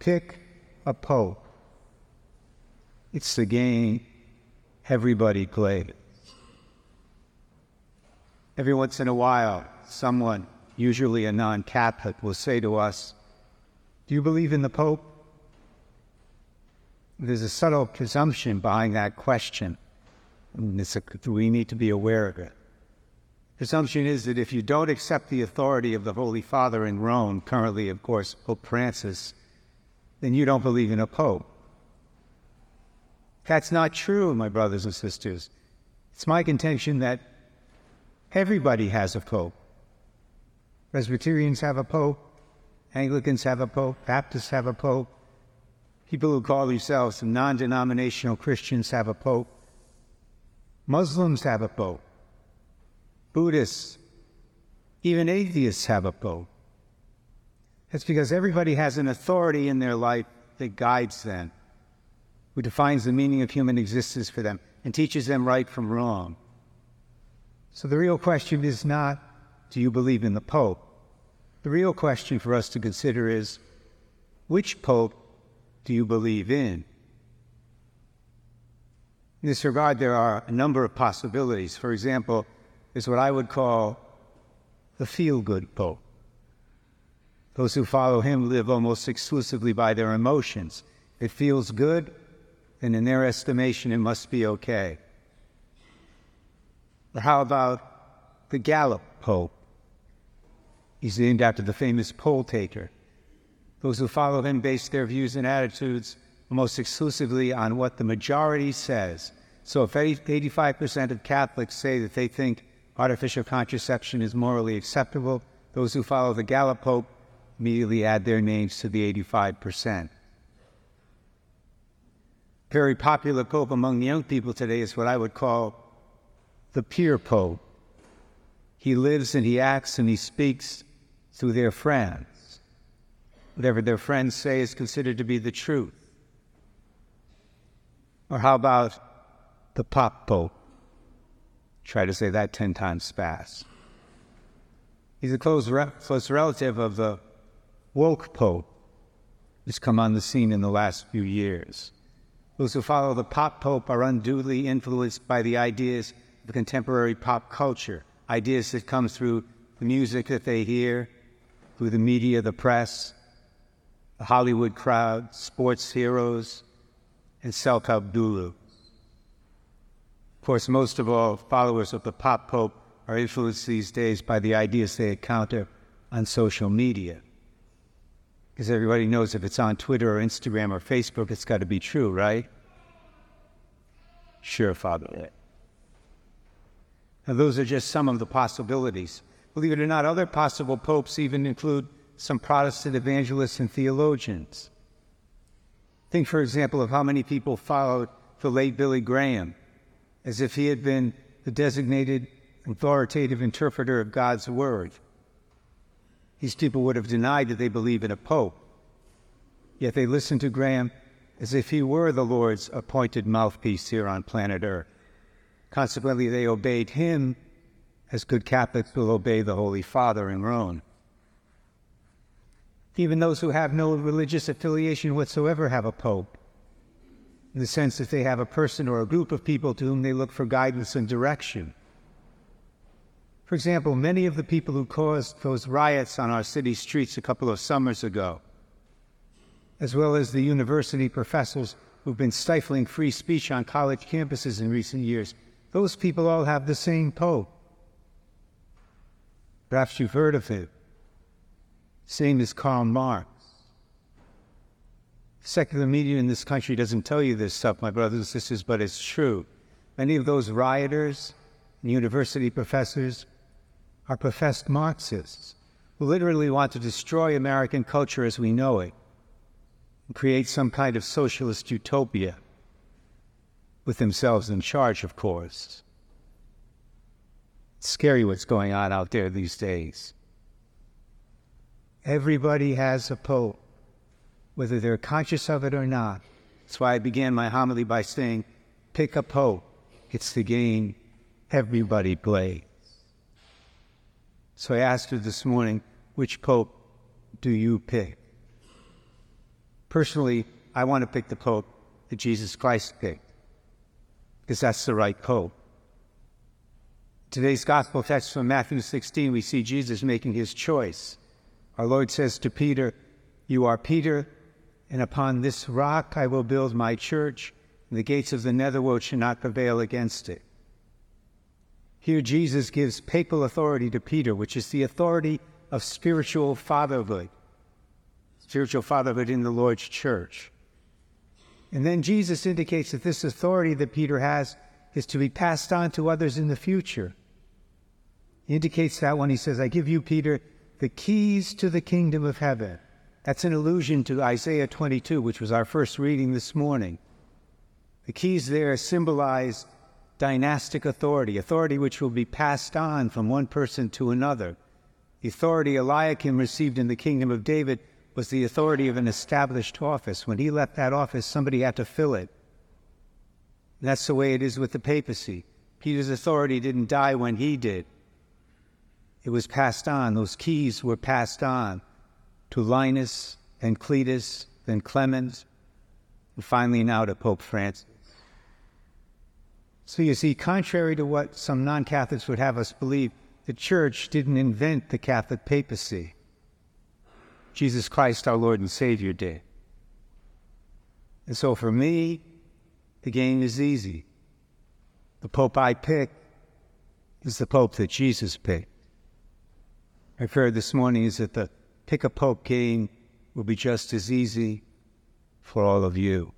Pick a pope. It's the game everybody plays. Every once in a while, someone, usually a non Catholic, will say to us, Do you believe in the Pope? There's a subtle presumption behind that question. A, we need to be aware of it. The presumption is that if you don't accept the authority of the Holy Father in Rome, currently, of course, Pope Francis, then you don't believe in a Pope. That's not true, my brothers and sisters. It's my contention that everybody has a Pope. Presbyterians have a Pope, Anglicans have a Pope, Baptists have a Pope, people who call themselves non denominational Christians have a Pope, Muslims have a Pope. Buddhists, even atheists have a pope. It's because everybody has an authority in their life that guides them, who defines the meaning of human existence for them and teaches them right from wrong. So the real question is not, do you believe in the Pope? The real question for us to consider is, which Pope do you believe in? In this regard, there are a number of possibilities. For example, is what I would call the feel good Pope. Those who follow him live almost exclusively by their emotions. It feels good, and in their estimation, it must be okay. Or how about the Gallup Pope? He's named after the famous poll taker. Those who follow him base their views and attitudes almost exclusively on what the majority says. So if 85% of Catholics say that they think artificial contraception is morally acceptable. Those who follow the Gallup Pope immediately add their names to the 85%. Very popular pope among the young people today is what I would call the peer pope. He lives and he acts and he speaks through their friends. Whatever their friends say is considered to be the truth. Or how about the pop pope? Try to say that 10 times fast. He's a close, re- close relative of the woke pope has come on the scene in the last few years. Those who follow the pop pope are unduly influenced by the ideas of contemporary pop culture, ideas that come through the music that they hear, through the media, the press, the Hollywood crowd, sports heroes, and help gurus. Of course, most of all, followers of the pop pope are influenced these days by the ideas they encounter on social media. Because everybody knows if it's on Twitter or Instagram or Facebook, it's got to be true, right? Sure, Father. Now, those are just some of the possibilities. Believe it or not, other possible popes even include some Protestant evangelists and theologians. Think, for example, of how many people followed the late Billy Graham as if he had been the designated authoritative interpreter of God's word. These people would have denied that they believe in a pope, yet they listened to Graham as if he were the Lord's appointed mouthpiece here on planet Earth. Consequently, they obeyed him as good Catholics will obey the Holy Father in Rome. Even those who have no religious affiliation whatsoever have a pope in the sense that they have a person or a group of people to whom they look for guidance and direction. For example, many of the people who caused those riots on our city streets a couple of summers ago, as well as the university professors who've been stifling free speech on college campuses in recent years, those people all have the same pope. Perhaps you've heard of him. Same as Karl Marx. Secular media in this country doesn't tell you this stuff, my brothers and sisters, but it's true. Many of those rioters and university professors are professed Marxists who literally want to destroy American culture as we know it and create some kind of socialist utopia with themselves in charge, of course. It's scary what's going on out there these days. Everybody has a pope whether they're conscious of it or not. That's why I began my homily by saying, pick a pope. It's the game everybody plays. So I asked her this morning, which pope do you pick? Personally, I want to pick the Pope that Jesus Christ picked, because that's the right Pope. Today's gospel text from Matthew 16, we see Jesus making his choice. Our Lord says to Peter, You are Peter, and upon this rock I will build my church, and the gates of the netherworld shall not prevail against it. Here, Jesus gives papal authority to Peter, which is the authority of spiritual fatherhood, spiritual fatherhood in the Lord's church. And then Jesus indicates that this authority that Peter has is to be passed on to others in the future. He indicates that when he says, I give you, Peter, the keys to the kingdom of heaven. That's an allusion to Isaiah 22, which was our first reading this morning. The keys there symbolize dynastic authority, authority which will be passed on from one person to another. The authority Eliakim received in the kingdom of David was the authority of an established office. When he left that office, somebody had to fill it. that's the way it is with the papacy. Peter's authority didn't die when he did. It was passed on. Those keys were passed on to Linus and Cletus, then Clemens, and finally now to Pope Francis. So you see, contrary to what some non Catholics would have us believe, the Church didn't invent the Catholic papacy. Jesus Christ, our Lord and Savior, did. And so for me, the game is easy. The Pope I pick is the Pope that Jesus picked. I fear this morning is that the pick a Pope game will be just as easy for all of you.